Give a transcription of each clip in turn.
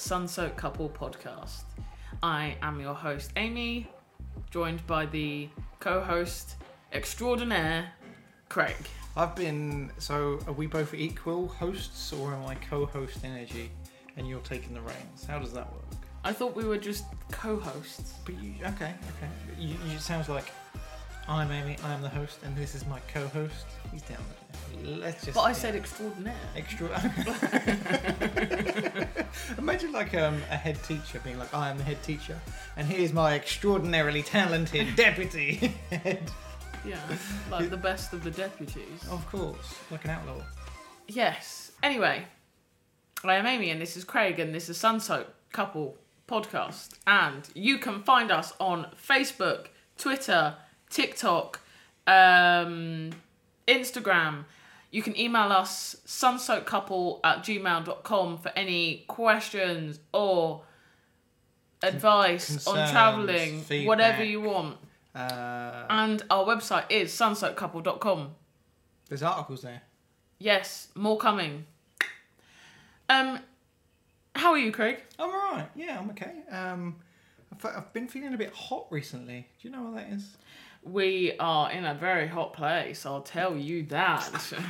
Sunsoaked Couple podcast. I am your host, Aimee, joined by the co host extraordinaire, Craig. I've been. So, are we both equal hosts, or am I co-host energy, and you're taking the reins? How does that work? I thought we were just co hosts. But you, okay, okay. You, you it sounds like I'm Aimee. I am the host, and this is my co-host. He's down there. Let's just. But I said extraordinaire. extra. Imagine like um, a head teacher being like, "I am the head teacher, and here's my extraordinarily talented deputy head." Yeah, like the best of the deputies. Of course, like an outlaw. Yes. Anyway, I am Aimee and this is Craig and this is Sunsoaked Couple Podcast. And you can find us on Facebook, Twitter, TikTok, um, Instagram. You can email us sunsoakcouple at gmail.com for any questions or advice on concerns, travelling, whatever you want. Uh, And our website is sunsoakcouple.com. there's articles there. Yes, more coming. Um, how are you, Craig? I'm alright. Yeah, I'm okay. Um, I've, I've been feeling a bit hot recently. Do you know what that is? We are in a very hot place. I'll tell you that.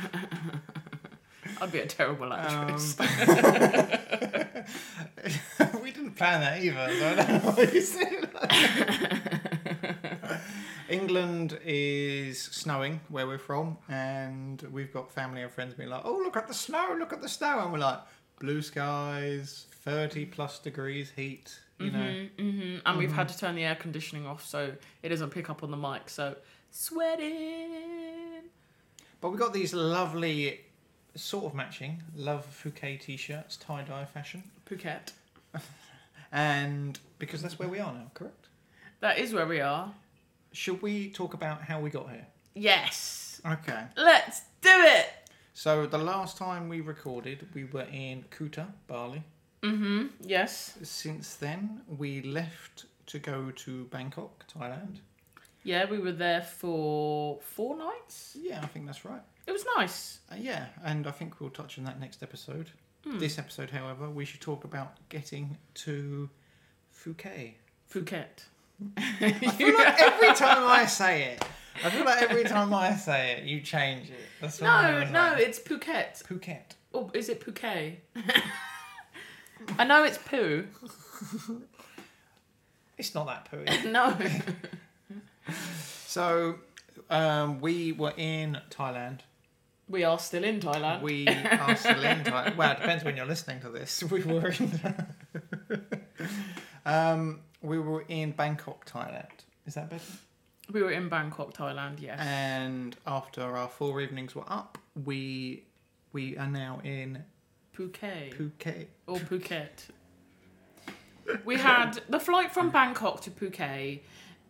I'd be a terrible actress. Um, we didn't plan that either. So I don't know what you said. England is snowing where we're from, and we've got family and friends being like, "Oh, look at the snow! Look at the snow!" And we're like, "Blue skies, thirty plus degrees heat." You know, hmm And we've had to turn the air conditioning off so it doesn't pick up on the mic. So sweating. but we got these lovely, sort of matching Love Phuket t-shirts, tie dye fashion, Phuket. and because that's where we are now, correct? That is where we are. Should we talk about how we got here? Yes. Okay. Let's do it. So the last time we recorded, we were in Kuta, Bali. Mm-hmm. Yes. Since then, we left to go to Bangkok, Thailand. Yeah, we were there for four nights. Yeah, I think that's right. It was nice. Uh, yeah, and I think we'll touch on that next episode. Hmm. This episode, however, we should talk about getting to Phuket. Phuket. I feel like every time I say it, I feel like every time I say it, you change it. That's No, no, like. it's Phuket. Phuket. Oh, is it Phuket? I know it's poo. It's not that poo. no. so, um, we were in Thailand. We are still in Thailand. We are still in Thailand. Well, it depends when you're listening to this. We were in. um, we were in Bangkok, Thailand. Is that better? We were in Bangkok, Thailand, yes. And after our four evenings were up, we we are now in Phuket. Phuket. or Phuket. We had the flight from Bangkok to Phuket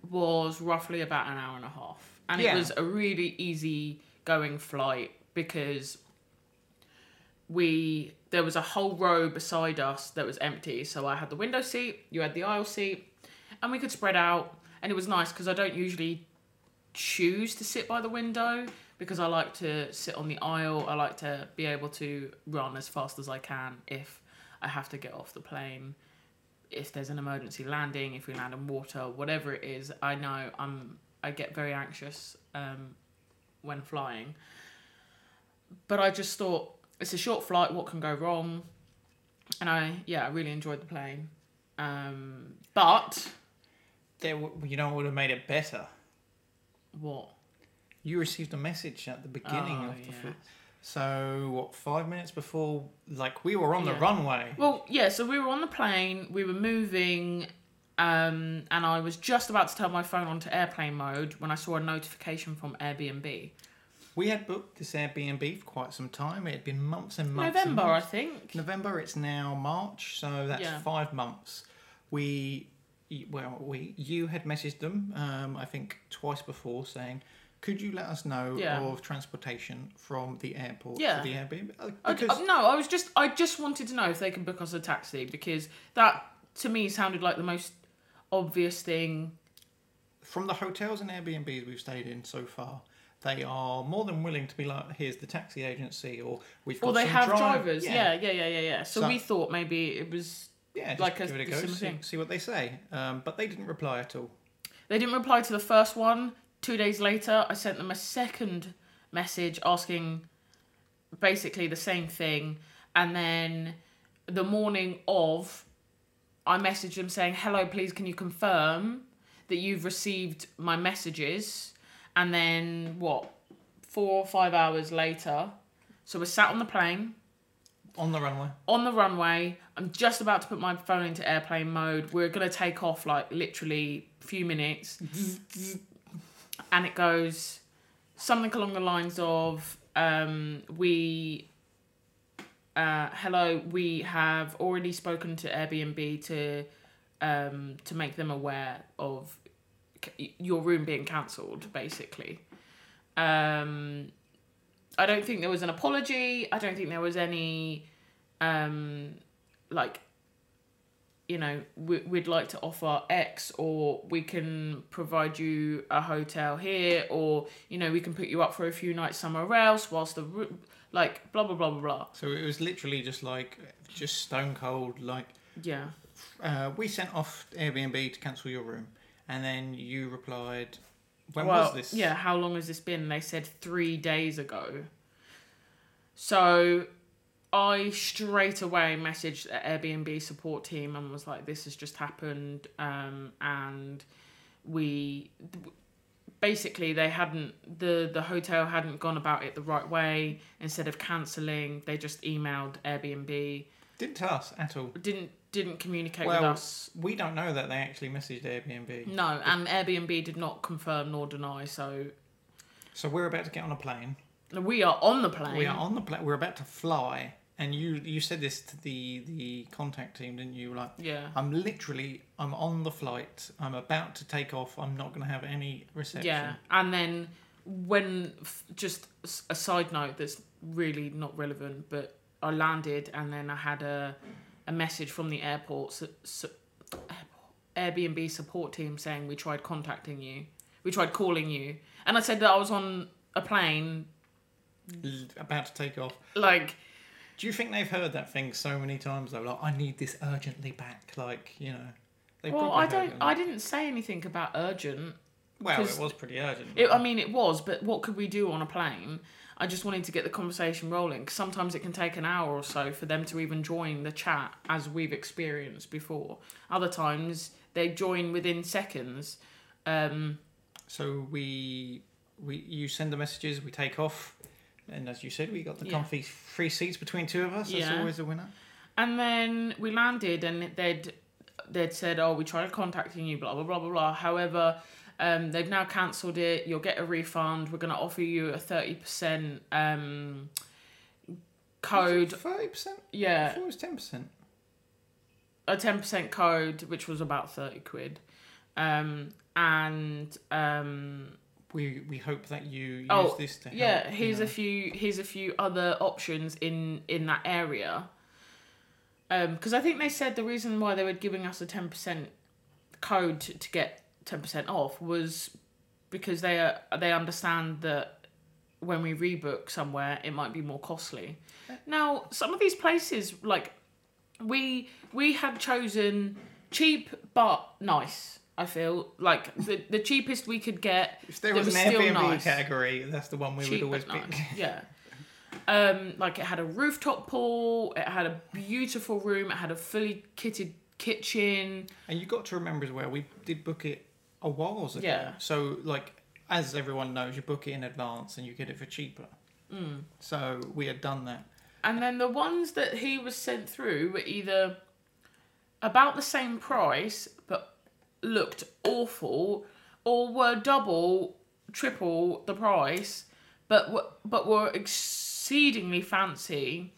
was roughly about an hour and a half, and Yeah. it was a really easy going flight because we there was a whole row beside us that was empty. So I had the window seat, you had the aisle seat, and we could spread out, and it was nice because I don't usually choose to sit by the window because I like to sit on the aisle. I like to be able to run as fast as I can if I have to get off the plane. If there's an emergency landing, if we land in water, whatever it is, I know I'm I get very anxious um, when flying. But I just thought it's a short flight. What can go wrong? And I yeah, I really enjoyed the plane. Um, but There, w- you know what would have made it better? what? You received a message at the beginning Oh, of the yeah. flight. So what? Five minutes before, like we were on the Yeah. runway. Well, yeah, so we were on the plane, we were moving, um, and I was just about to turn my phone onto airplane mode when I saw a notification from Airbnb. We had booked this Airbnb for quite some time. It had been months and months. and November, I think. November. It's now March, so that's Yeah. five months. We, well, we you had messaged them, um, I think twice before, saying, "Could you let us know Yeah. of transportation from the airport Yeah. to the Airbnb?" Uh, I, I- no, I was just I just wanted to know if they can book us a taxi because that to me sounded like the most obvious thing. from the hotels and Airbnbs we've stayed in so far, they are more than willing to be like, here's the taxi agency, or we've got Or they some have drive- drivers. Yeah. yeah, yeah, yeah, yeah. So, So- we thought maybe it was yeah, just like a- give it a go, see, thing. see what they say. Um, but they didn't reply at all. They didn't reply to the first one. Two days later, I sent them a second message asking basically the same thing. And then the morning of, I messaged them saying, Hello, please, can you confirm that you've received my messages? And then, what, four or five hours later, so we're sat on the plane On the runway. on the runway. I'm just about to put my phone into airplane mode. We're gonna take off like literally a few minutes, and it goes something along the lines of, um, "We, uh, hello, we have already spoken to Airbnb to, um, to make them aware of c- your room being cancelled, basically." Um, I don't think there was an apology. I don't think there was any um like you know we, we'd like to offer x or we can provide you a hotel here or you know we can put you up for a few nights somewhere else whilst the like blah blah blah blah blah So it was literally just like, just stone cold, like, yeah uh, we sent off Airbnb to cancel your room. And then you replied, when well was this? yeah how long has this been they said three days ago so i straight away messaged the airbnb support team and was like this has just happened um, and we basically they hadn't the the hotel hadn't gone about it the right way instead of cancelling they just emailed airbnb Didn't tell us at all. didn't didn't communicate with Well, us we don't know that they actually messaged Airbnb. no and airbnb did not confirm nor deny so So we're about to get on a plane. we are on the plane We are on the plane. We're about to fly. And you you said this to the the contact team, didn't you? Like, yeah I'm literally I'm on the flight. I'm about to take off. I'm not going to have any reception. Yeah, and then when just a side note that's really not relevant, but I landed and then I had a a message from the airport, su- su- Airbnb support team saying we tried contacting you, we tried calling you, and I said that I was on a plane. About to take off. Like, Do you think they've heard that thing so many times though? Like, I need this urgently back. Like, you know. They well, I don't. I didn't say anything about urgent. Well, it was pretty urgent. It, I mean, it was, but what could we do on a plane? I just wanted to get the conversation rolling. 'cause sometimes it can take an hour or so for them to even join the chat, as we've experienced before. Other times they join within seconds. Um, So we we you send the messages, we take off, and as you said, we got the Yeah. comfy free seats between two of us. That's Yeah. always a winner. and then we landed, and they'd they'd said, "Oh, we tried contacting you." Blah blah blah blah blah. However. Um, they've now cancelled it. You'll get a refund. We're going to offer you a thirty percent um, code. Thirty percent. I Yeah, thought it was ten percent. a ten percent code, which was about thirty quid, um, and um, We we hope that you use Oh, this to help. yeah, you here's know. a few here's a few other options in in that area. Um, because I think they said the reason why they were giving us a ten percent code to, to get ten percent off was because they are they understand that when we rebook somewhere it might be more costly. Now some of these places like we we had chosen cheap but nice. I feel like the the cheapest we could get If there that was, an still Airbnb nice. category, that's the one we cheap would always pick. nice. Yeah. Um, like it had a rooftop pool, it had a beautiful room, it had a fully kitted kitchen. And you got to remember as well, we did book it a while ago. Yeah. So like, as everyone knows, you book it in advance and you get it for cheaper. Mm. So we had done that. And then the ones that he was sent through were either about the same price looked awful, or were double, triple the price, but were, but were exceedingly fancy.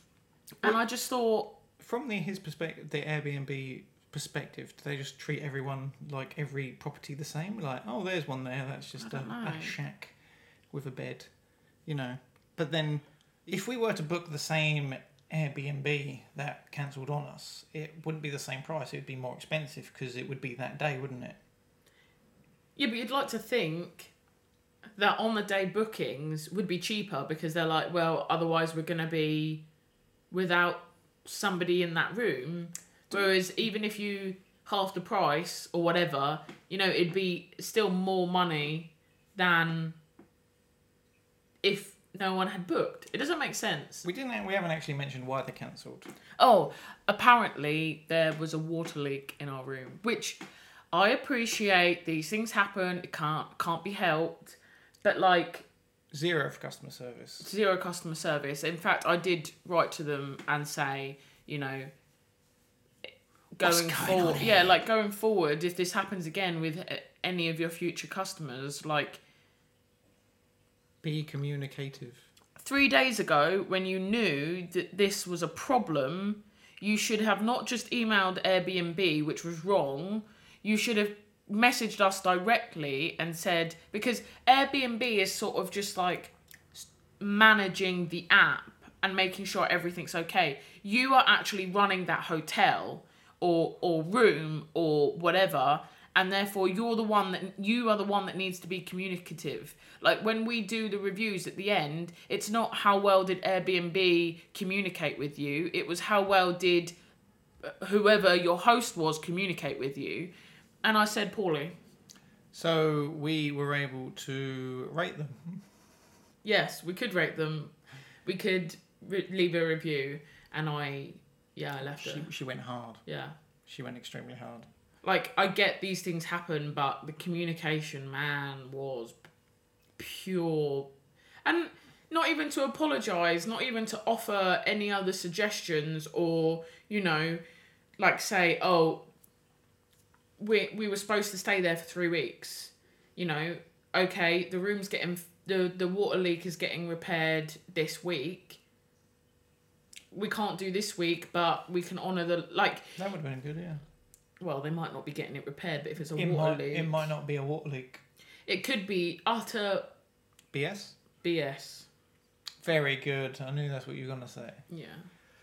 And I just thought, From the his perspective, the Airbnb perspective, do they just treat everyone like every property the same? Like, oh, there's one there. That's just a, don't a shack with a bed, you know. But then, if we were to book the same Airbnb that cancelled on us, it wouldn't be the same price. It would be more expensive because it would be that day, wouldn't it? yeah, but you'd like to think that on the day bookings would be cheaper because they're like, well, otherwise we're gonna be without somebody in that room. Whereas even if you half the price or whatever, you know, it'd be still more money than if no one had booked. It doesn't make sense. We didn't. We haven't actually mentioned why they cancelled. Oh, apparently there was a water leak in our room, which I appreciate. These things happen. It can't can't be helped. But like Zero for customer service. zero customer service. In fact, I did write to them and say, you know, going going forward, yeah, like going forward, if this happens again with any of your future customers, like Be communicative. three days ago when you knew that this was a problem, you should have not just emailed Airbnb, which was wrong. You should have messaged us directly and said because Airbnb is sort of just like managing the app and making sure everything's okay. You are actually running that hotel or or room or whatever and therefore you're the one that you are the one that needs to be communicative like when we do the reviews at the end it's not how well did airbnb communicate with you it was how well did uh, whoever your host was communicate with you and i said poorly So we were able to rate them. yes we could rate them we could re- leave a review and i yeah i left She, it she went hard. yeah She went extremely hard. Like I get these things happen, but the communication, man, was pure, and not even to apologize, not even to offer any other suggestions, or you know, like say, oh, we we were supposed to stay there for three weeks, you know, okay, the room's getting the the water leak is getting repaired this week. We can't do this week, but we can honor the like That would have been good, yeah. Well, they might not be getting it repaired, but if it's a It water might, leak, it might not be a water leak. it could be utter BS? BS. Very good. I knew that's what you were going to say. Yeah.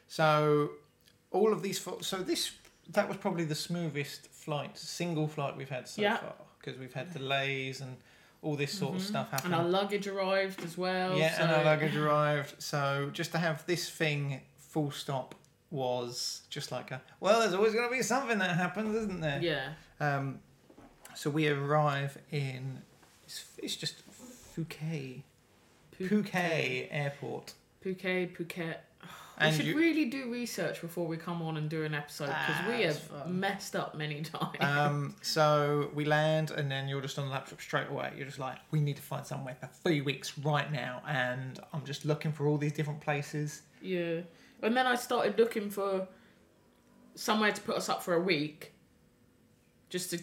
So, all of these. Fo- so, this. That was probably the smoothest flight, single flight we've had so Yeah. far. Because we've had delays and all this sort of Mhm. stuff happen. And our luggage arrived as well. yeah, so... and our luggage arrived. So, just to have this thing full stop was just like a. Well, there's always going to be something that happens, isn't there? Yeah. Um, so we arrive in it's, it's just Phuket, Phuket Airport, Phuket, Phuket. and we should you, really do research before we come on and do an episode because we have fun. messed up many times. um, so we land and then you're just on the laptop straight away. You're just like, we need to find somewhere for three weeks right now, and I'm just looking for all these different places. yeah. And then I started looking for somewhere to put us up for a week, just to,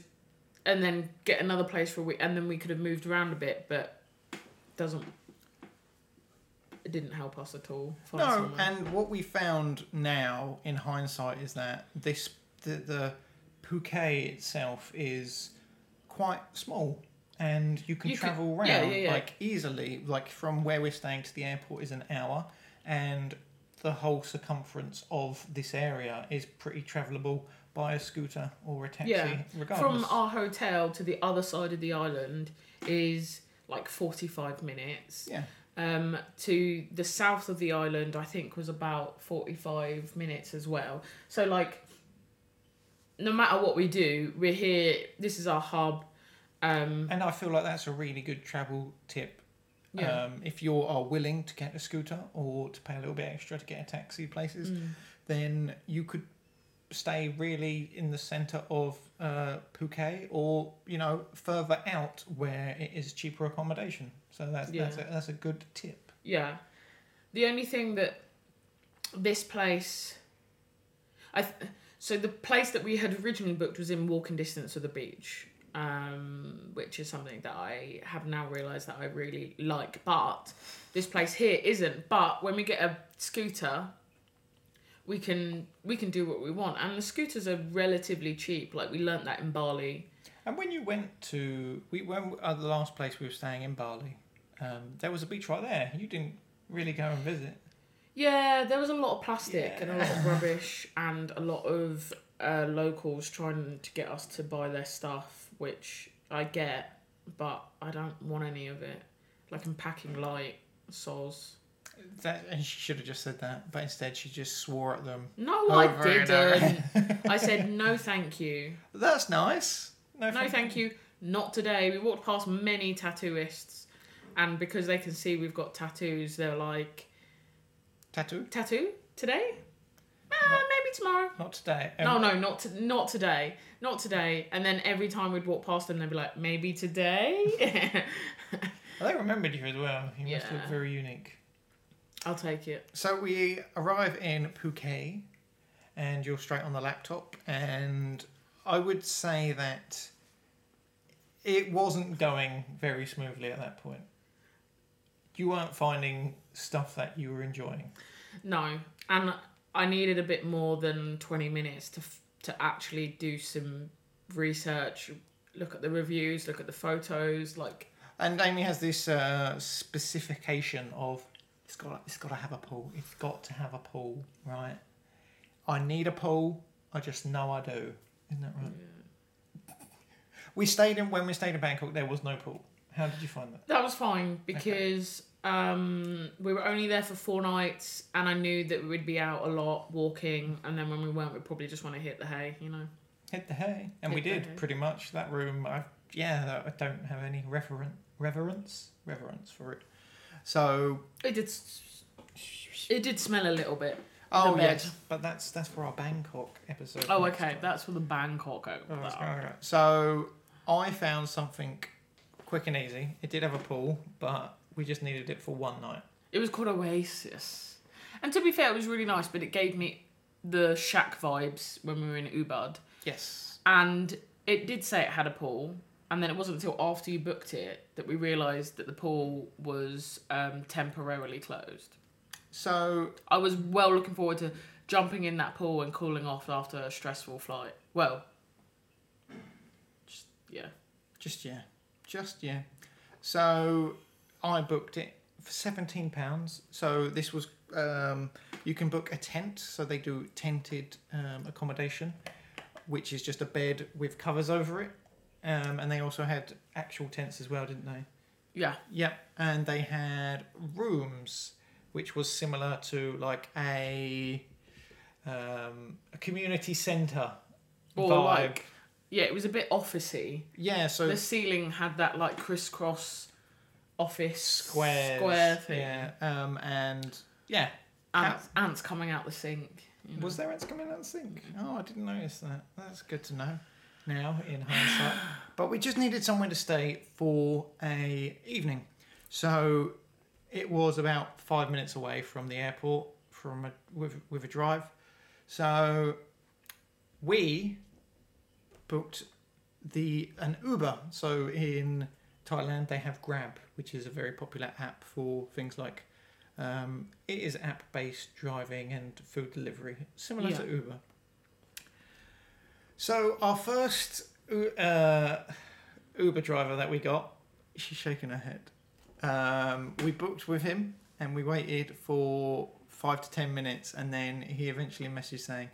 and then get another place for a week, and then we could have moved around a bit, but doesn't. It didn't help us at all. No, somewhere. and what we found now in hindsight is that this the, the Phuket itself is quite small and you can You travel around yeah, yeah, yeah. like easily like from where we're staying to the airport is an hour and the whole circumference of this area is pretty travelable by a scooter or a taxi Yeah, regardless From our hotel to the other side of the island is like 45 minutes. yeah Um, to the south of the island, I think, was about 45 minutes as well. So, like, no matter what we do, we're here. This is our hub. Um, and I feel like that's a really good travel tip yeah. Um, if you are willing to get a scooter or to pay a little bit extra to get a taxi places, Mm. then you could stay really in the centre of uh, Phuket or you know further out where it is cheaper accommodation. So that's that's, a, that's a good tip. Yeah. The only thing that this place, I th- so the place that we had originally booked was in walking distance of the beach, um, which is something that I have now realised that I really like. But this place here isn't. But when we get a scooter, we can we can do what we want, and the scooters are relatively cheap. Like we learnt that in Bali. And when you went to we when uh, the last place we were staying in Bali, um, there was a beach right there. You didn't really go and visit. Yeah, there was a lot of plastic and a lot of rubbish and a lot of uh, locals trying to get us to buy their stuff, which I get. but I don't want any of it. Like I'm packing light, soz. That, and she should have just said that, but instead she just swore at them. No, I over and over. didn't. I said no, thank you. That's nice. No, No, thank you. Not today. We walked past many tattooists, and because they can see we've got tattoos, they're like, Tattoo? "Tattoo today? Ah, No. maybe tomorrow." Not today. No, Um, no, not to, not today, not today. And then every time we'd walk past them, they'd be like, "Maybe today." They remembered you as well. You must look very unique. I'll take it. So we arrive in Phuket, and you're straight on the laptop, and I would say that it wasn't going very smoothly at that point. You weren't finding stuff that you were enjoying. No, and I needed a bit more than twenty minutes to f- to actually do some research, look at the reviews, look at the photos, like. And Aimee has this uh, specification of it's got it's got to have a pool. It's got to have a pool, right? I need a pool. I just know I do. Isn't that right? We stayed in when we stayed in Bangkok. There was no pool. How did you find that? That was fine because um, we were only there for four nights, and I knew that we'd be out a lot walking, and then when we weren't, we'd probably just want to hit the hay, you know. Hit the hay, and we Hit the did pretty much. That room, I yeah, I don't have any referen reverence reverence for it. So It did. It did smell a little bit. oh yes, but that's that's for our Bangkok episode. Oh, okay, time. that's for the Bangkok. Oh, right. So I found something quick and easy. It did have a pool, but we just needed it for one night. It was called Oasis, and to be fair, it was really nice. But it gave me the shack vibes when we were in Ubud, Yes. and it did say it had a pool. And then it wasn't until after you booked it that we realised that the pool was um, temporarily closed. So I was well looking forward to jumping in that pool and cooling off after a stressful flight. Well, just yeah. just yeah, just yeah. So I booked it for seventeen pounds. So this was um, you can book a tent. So they do tented um, accommodation, which is just a bed with covers over it. Um, and they also had actual tents as well, didn't they? Yeah, Yep, and they had rooms, which was similar to like a um, a community centre Or vibe. like- yeah. It was a bit officey. yeah, so the ceiling had that like crisscross office square square thing. Yeah, um, and yeah, Ants, ants coming out the sink. you know. was there ants coming out the sink? Oh, I didn't notice that. That's good to know. Now in hindsight, but we just needed somewhere to stay for a evening, so it was about five minutes away from the airport from a, with with a drive. So we booked the an Uber. So in Thailand they have Grab, which is a very popular app for things like um, it is app based driving and food delivery, similar to Uber. So our first uh, Uber driver that we got, she's shaking her head. Um, we booked with him and we waited for five to ten minutes, and then he eventually messaged saying,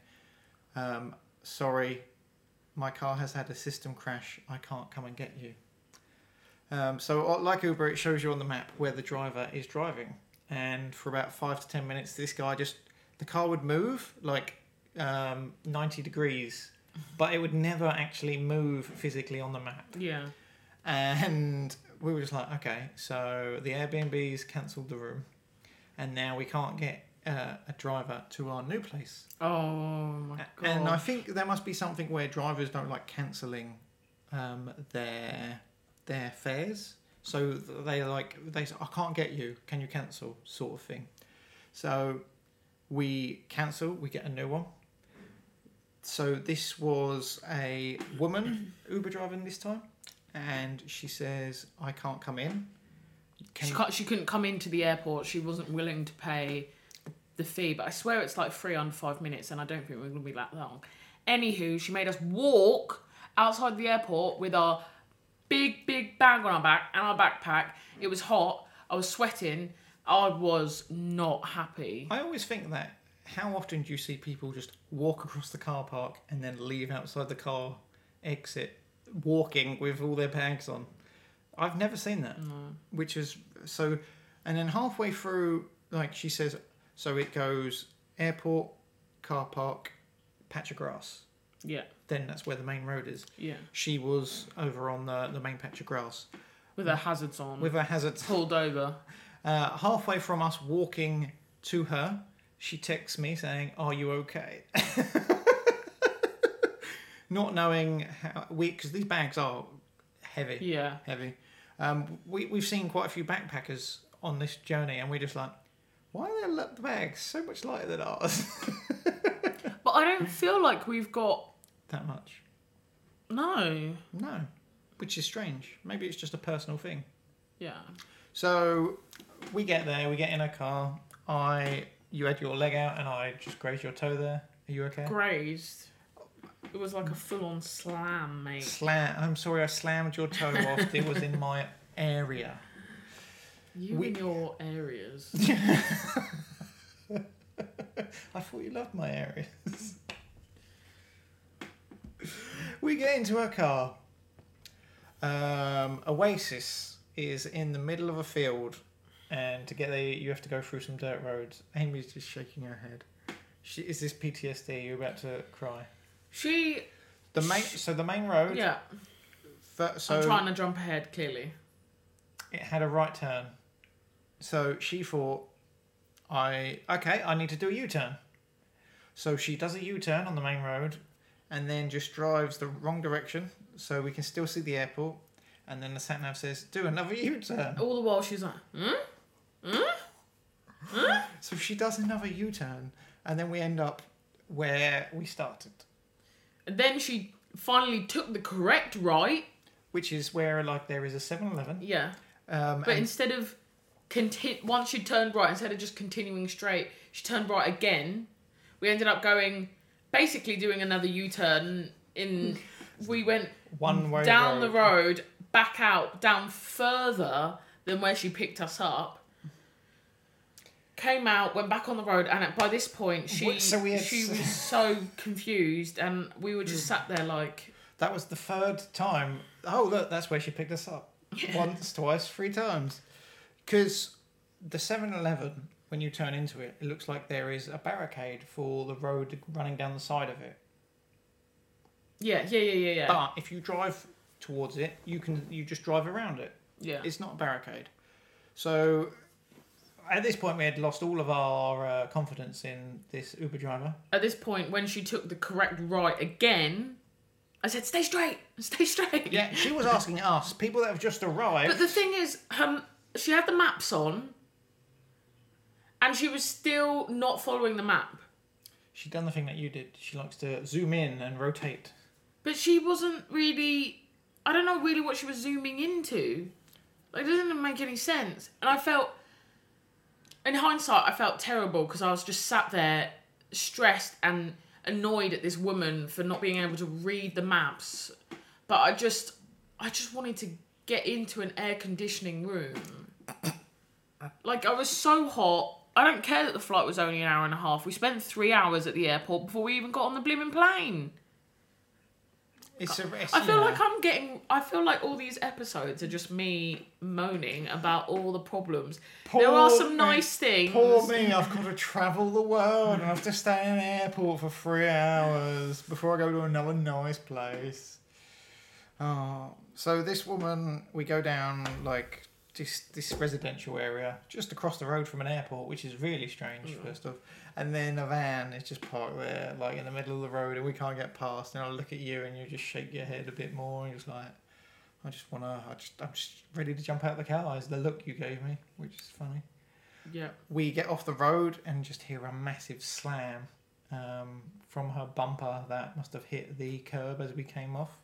um, "Sorry, my car has had a system crash. I can't come and get you." Um, so, uh, like Uber, it shows you on the map where the driver is driving, and for about five to ten minutes, this guy just the car would move like um, ninety degrees, but it would never actually move physically on the map. Yeah. And we were just like, okay, so the Airbnb's cancelled the room, and now we can't get uh, a driver to our new place. Oh my god. And I think there must be something where drivers don't like cancelling um, their their fares. So they like they say, I can't get you. Can you cancel? Sort of thing. So we cancel. We get a new one. So this was a woman Uber driving this time, and she says I can't come in. Can she, can't, she couldn't come into the airport. She wasn't willing to pay the fee, but I swear it's like free under five minutes, and I don't think we're going to be that long. Anywho, she made us walk outside the airport with our big, big bag on our back and our backpack. It was hot. I was sweating. I was not happy. I always think that how often do you see people just walk across the car park and then leave outside the car exit, walking with all their bags on? I've never seen that. No. Which is so, and then halfway through, like she says, so it goes airport, car park, patch of grass. Yeah. Then that's where the main road is. Yeah. She was over on the, the main patch of grass With her hazards on. with her hazards. pulled over. Uh, halfway from us walking to her, she texts me saying, "Are you okay?" Not knowing how we because these bags are heavy, Yeah. heavy. Um, we we've seen quite a few backpackers on this journey, and we're just like, why are their bags so much lighter than ours? But I don't feel like we've got that much? no. No, which is strange. Maybe it's just a personal thing. Yeah. So we get there, we get in a car. I, you had your leg out, and I just grazed your toe there. Are you okay? Grazed. It was like a full on slam, mate. Slam. I'm sorry, I slammed your toe off. It was in my area. You We- and your areas. I thought you loved my areas. we get into a car. Um, Oasis is in the middle of a field, and to get there, you have to go through some dirt roads. Aimee's just shaking her head. She, is this PTSD? You're about to cry. She. The main, so the main road. Yeah. fir- so I'm trying to jump ahead, clearly. it had a right turn. So she thought, I okay, I need to do a U turn. So she does a U turn on the main road, and then just drives the wrong direction, so we can still see the airport. And then the sat nav says, "Do another U turn." All the while she's like, hmm? Hmm? Hmm? So she does another U turn, and then we end up where we started, And then she finally took the correct right. which is where like there is a 7-Eleven. Yeah. Um, But instead of conti- once she turned right, instead of just continuing straight, she turned right again. We ended up going, basically doing another U turn. In we went one way down road. the road, back out, down further than where she picked us up. Came out, went back on the road, and by this point, she so we had she was so confused, and we were just mm. sat there like, That was the third time. Oh, look, that's where she picked us up. Once, twice, three times. Because the 7 Eleven, when you turn into it, it looks like there is a barricade for the road running down the side of it. yeah, yeah, yeah, yeah, yeah, But if you drive towards it, you can you just drive around it. yeah. It's not a barricade. So at this point, we had lost all of our uh, confidence in this Uber driver. At this point, when she took the correct right again, I said, "Stay straight, stay straight." Yeah, she was asking us, people that have just arrived. But the thing is, um, she had the maps on, and she was still not following the map. She done the thing that you did. She likes to zoom in and rotate. But she wasn't really. I don't know really what she was zooming into. Like, it doesn't make any sense. And I felt, in hindsight, I felt terrible because I was just sat there, stressed and annoyed at this woman for not being able to read the maps. But I just, I just wanted to get into an air conditioning room. Like, I was so hot. I don't care that the flight was only an hour and a half. We spent three hours at the airport before we even got on the blooming plane. It's a, it's, I feel know, like I'm getting. I feel like all these episodes are just me moaning about all the problems. there are Poor some me- nice things. Poor me, I've got to travel the world and I have to stay in an airport for three hours before I go to another nice place. Oh, so this woman, we go down like this this residential area just across the road from an airport, which is really strange. Mm. First off, and then a van is just parked there, like in the middle of the road, and we can't get past. And I look at you, and you just shake your head a bit more, and you're just like. I just wanna. I just. I'm just ready to jump out of the car. Is the look you gave me, which is funny Yeah. we get off the road and just hear a massive slam um, from her bumper that must have hit the curb as we came off.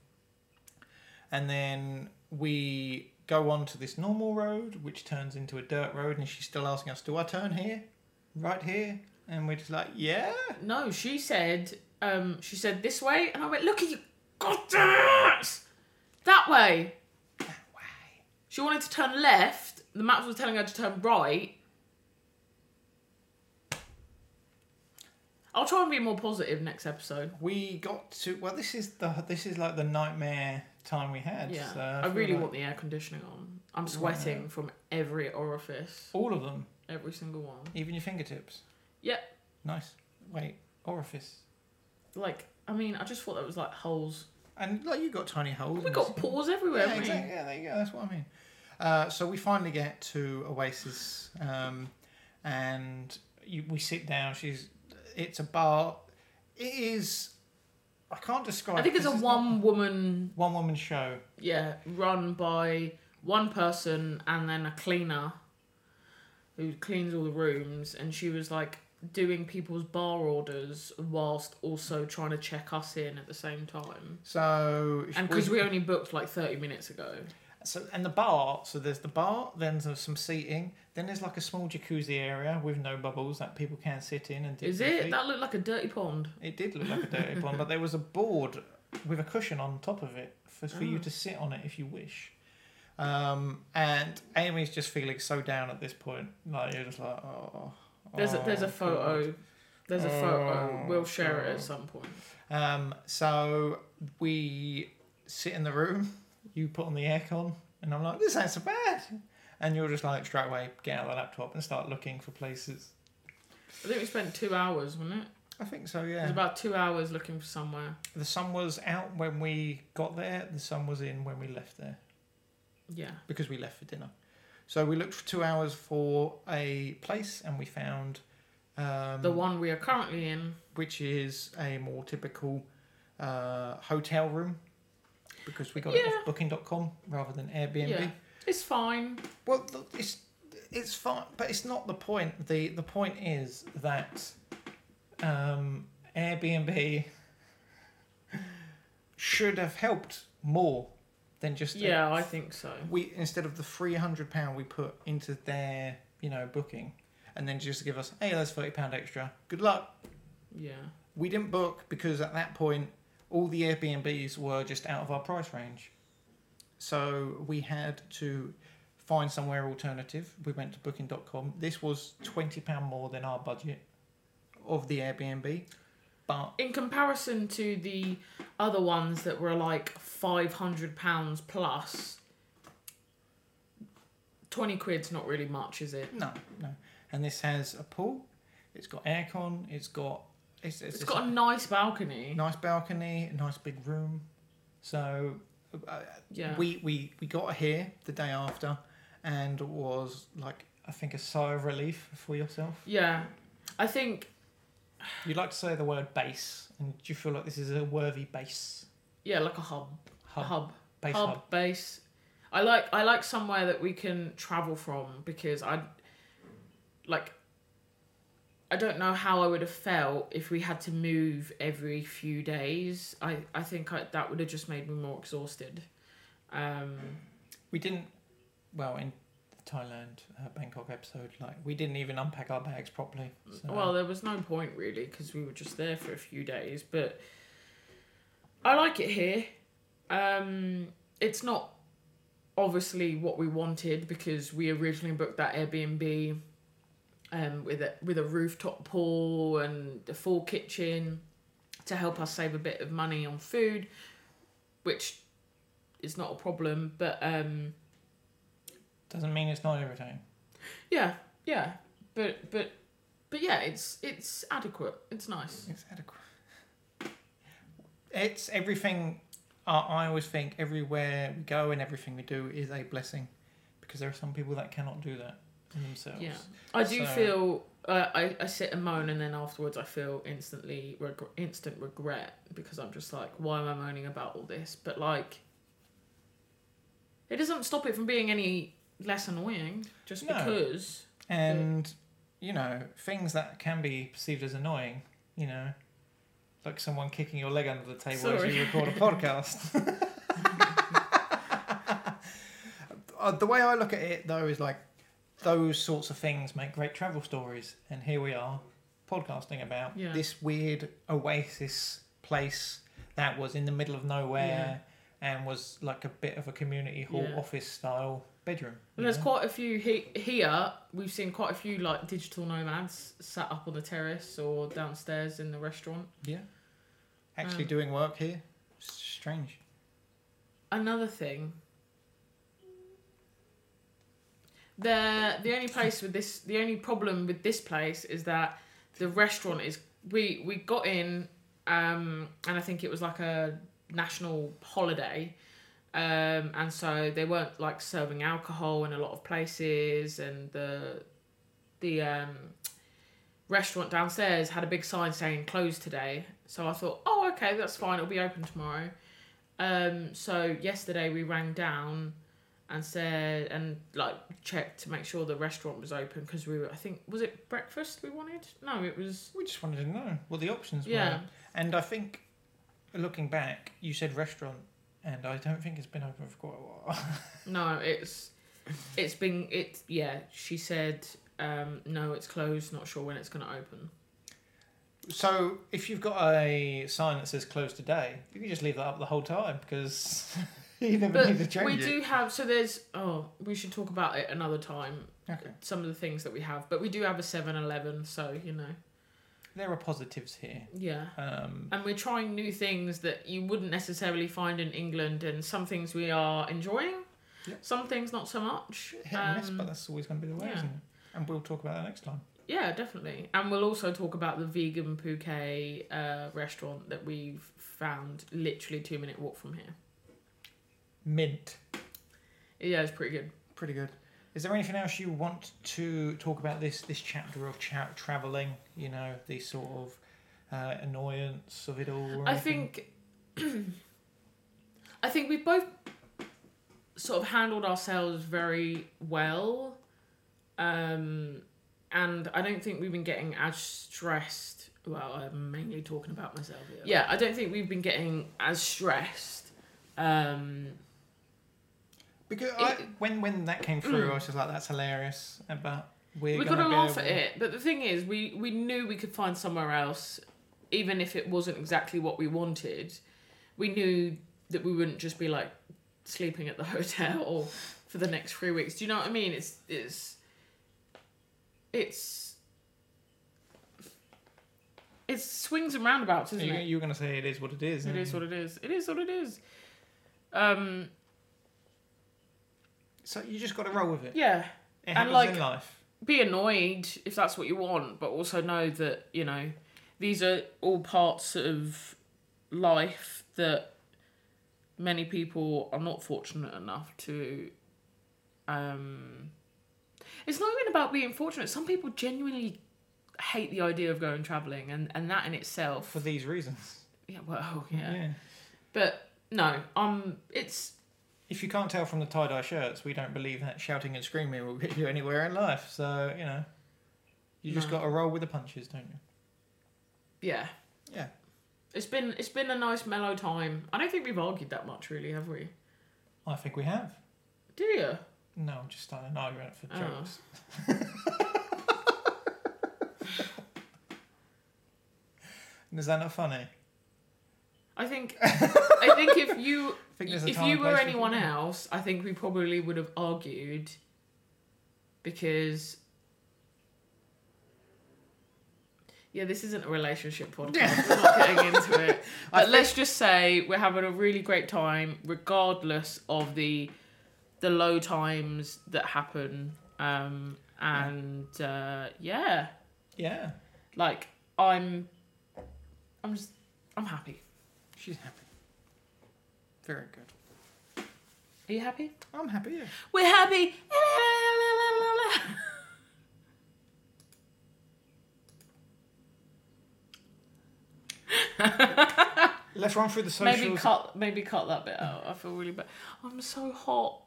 And then we go on to this normal road, which turns into a dirt road, and she's still asking us, Do I turn here? Right here? And we're just like, Yeah. No, she said. Um, she said this way, and I went, "Look at you, God damn it! That way." That way. She wanted to turn left. The maps were telling her to turn right. I'll try and be more positive next episode. We got to well. This is the this is like the nightmare time we had. Yeah, so I feel really like want the air conditioning on. I'm sweating from every orifice, all of them, every single one. even your fingertips. Yeah. Nice. Wait, orifice. Like, I mean, I just thought that was like holes. And like you got tiny holes. We got the- pores everywhere. Yeah, exactly. Yeah, there you go. That's what I mean. Uh, so we finally get to Oasis, um, and you, we sit down. She's. It's a bar. It is. I can't describe. I think it's a one woman, one woman show. yeah, run by one person and then a cleaner who cleans all the rooms. And she was like doing people's bar orders whilst also trying to check us in at the same time. So And because we only booked like 30 minutes ago. So and the bar. So there's the bar. Then there's some seating. Then there's like a small jacuzzi area with no bubbles that people can sit in and. Dip Is their it? feet. That looked like a dirty pond. It did look like a dirty pond, but there was a board with a cushion on top of it for, for you Oh. to sit on it if you wish. Um, and Aimee's just feeling so down at this point. Like you're just like, oh. There's a, there's a oh, photo. There's a photo. Oh, We'll share it at some point. Um, so we sit in the room. You put on the aircon, and I'm like, this ain't so bad. And you're just like straight away get out of the laptop and start looking for places. I think we spent two hours, wasn't it? I think so, Yeah. It was about two hours looking for somewhere. The sun was out when we got there. The sun was in when we left there. Yeah. because we left for dinner. So we looked for two hours for a place and we found um, The one we are currently in. which is a more typical uh, hotel room because we got it Yeah. off booking.com rather than Airbnb. Yeah. It's fine. Well, th- it's it's fine, but it's not the point. the The point is that um, Airbnb should have helped more than just a Yeah, I think so. we instead of the three hundred pound we put into their you know booking, and then just give us hey that's thirty pound extra. Good luck. Yeah. We didn't book because at that point all the Airbnbs were just out of our price range, so we had to find somewhere alternative. We went to Booking.com. This was twenty pound more than our budget of the Airbnb, but In comparison to the other ones that were like five hundred pounds plus, twenty quid's not really much, is it? no, no. And this has a pool. It's got aircon. It's got it's, it's, It's got a nice balcony. nice balcony, a nice big room. So uh, Yeah. we, we we got here the day after, and it was like I think a sigh of relief for yourself. Yeah. I think You'd like to say the word base, and do you feel like this is a worthy base yeah, like a hub. hub, hub. base hub, hub? base. I like I like somewhere that we can travel from because I like I don't know how I would have felt if we had to move every few days. I I think I, that would have just made me more exhausted. Um, We didn't. Well, in the Thailand uh, Bangkok episode, like we didn't even unpack our bags properly. So. well, there was no point really because we were just there for a few days. But I like it here. Um, it's not obviously what we wanted because we originally booked that Airbnb um, with a with a rooftop pool and a full kitchen to help us save a bit of money on food, which is not a problem. But um, doesn't mean it's not everything. yeah, yeah, but but but yeah, it's it's adequate. It's nice. It's adequate. It's everything. I I always think everywhere we go and everything we do is a blessing, because there are some people that cannot do that themselves. Yeah, I do So- feel. Uh, I I sit and moan, and then afterwards I feel instantly reg- instant regret because I'm just like, why am I moaning about all this? But like, it doesn't stop it from being any less annoying just No. because. And you know things that can be perceived as annoying. You know, like someone kicking your leg under the table as you record a podcast. Uh, the way I look at it though is like those sorts of things make great travel stories, and here we are podcasting about Yeah. this weird oasis place that was in the middle of nowhere and was like a bit of a community hall Yeah. office style bedroom. And there's know? quite a few he- here. We've seen quite a few like digital nomads sat up on the terrace or downstairs in the restaurant. Yeah. Actually Um, doing work here. It's strange. another thing. The the only place with this the only problem with this place is that the restaurant is we we got in um and I think it was like a national holiday um and so they weren't like serving alcohol in a lot of places and the the um restaurant downstairs had a big sign saying closed today. So I thought oh okay that's fine it'll be open tomorrow. Um so yesterday we rang down and said and like checked to make sure the restaurant was open because we were I think was it breakfast we wanted no it was We just wanted to know what the options Yeah. were. And I think, looking back, you said restaurant, and I don't think it's been open for quite a while. no it's it's been it yeah she said um no it's closed not sure when it's going to open so if you've got a sign that says closed today, you can just leave that up the whole time because you never need to but change we it. do have so there's oh we should talk about it another time Okay. some of the things that we have but we do have a 7-eleven so you know There are positives here. yeah Um, and we're trying new things that you wouldn't necessarily find in England, and some things we are enjoying, Yeah. some things not so much. hit and miss, Um, but that's always going to be the way, yeah. isn't it? And we'll talk about that next time. yeah, definitely. And we'll also talk about the vegan Phuket uh, restaurant that we've found literally two minute walk from here. Mint. Yeah, it's pretty good. Pretty good. Is there anything else you want to talk about this this chapter of cha- traveling? You know, the sort of uh, annoyance of it all. or I anything? think, I think we've both sort of handled ourselves very well, um, and I don't think we've been getting as stressed. Well, I'm mainly talking about myself here. Yeah, I don't think we've been getting as stressed. Um, because it- I, when when that came through, Mm. I was just like, "That's hilarious," but we're we got to laugh at it, but the thing is, we we knew we could find somewhere else, even if it wasn't exactly what we wanted. We knew that we wouldn't just be like sleeping at the hotel for the next three weeks. Do you know what I mean? It's it's it's it's swings and roundabouts, isn't You, it? you were going to say it is what it is. It is what it is. It is what it is. Um, So you just got to roll with it. yeah. It And, happens like, in life. be annoyed if that's what you want, but also know that, you know, these are all parts of life that many people are not fortunate enough to um it's not even about being fortunate. Some people genuinely hate the idea of going travelling and, and that in itself For these reasons. yeah, well, yeah. But no, um it's If you can't tell from the tie dye shirts, we don't believe that shouting and screaming will get you anywhere in life. So, you know, you just No. got to roll with the punches, don't you? yeah. Yeah. It's been it's been a nice mellow time. I don't think we've argued that much really, have we? I think we have. Do you? No, I'm just starting an argument for Oh. jokes. Is that not funny? I think I think if you think there's a if time you and were place for anyone it. else, I think we probably would have argued because yeah, this isn't a relationship podcast. we're not getting into it. But let's just say we're having a really great time, regardless of the the low times that happen. Um, and uh, yeah, Yeah, like I'm, I'm just, I'm happy. she's happy. Very good. Are you happy? I'm happy, yeah. We're happy. Let's run through the socials. maybe cut, maybe cut that bit out. I feel really bad. I'm so hot.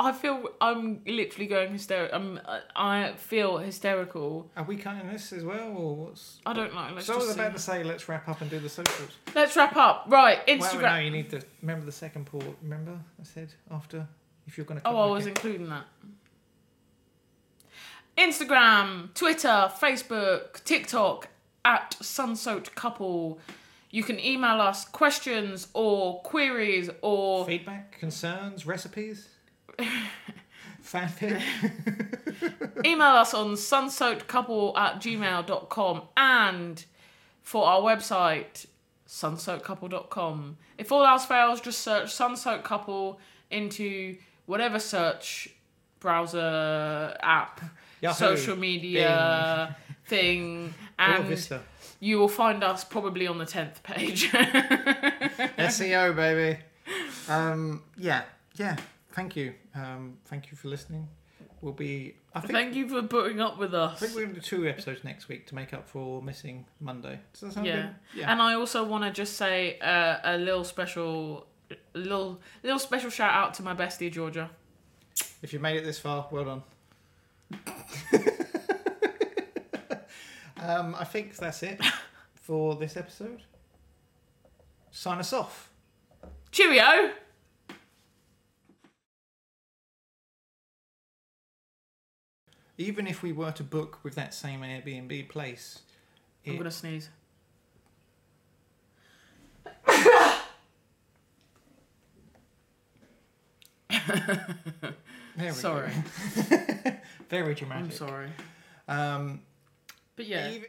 I feel I'm literally going hysterical. I'm, uh, I feel hysterical. Are we cutting this as well, or what's? I don't know. Let's so I was about to say, let's wrap up and do the socials. Let's wrap up. Right, Instagram. Well, no, you need to remember the second part. Remember, I said after if you're going to. Oh, I was including that. Instagram, Twitter, Facebook, TikTok at Sunsoaked Couple. You can email us questions or queries or feedback, concerns, recipes, fanfic. email us on sunsoakedcouple at gmail.com and for our website sunsoakedcouple.com. If all else fails, just search Sunsoaked Couple into whatever search browser app, Yahoo, social media thing, and you will find us probably on the 10th page. SEO, baby. Um, yeah, yeah. Thank you. Um, thank you for listening. We'll be. I think. Thank you for putting up with us. I us. think we're going to do two episodes next week to make up for missing Monday. Does that sound Yeah. good? Yeah. And I also want to just say uh, a little special, little little special shout out to my bestie Georgia. If you made it this far, well done. um, I think that's it for this episode. Sign us off. Cheerio. Even if we were to book with that same Airbnb place, I'm it- gonna sneeze. there we Sorry, go. Very I'm sorry. Um, But yeah. even-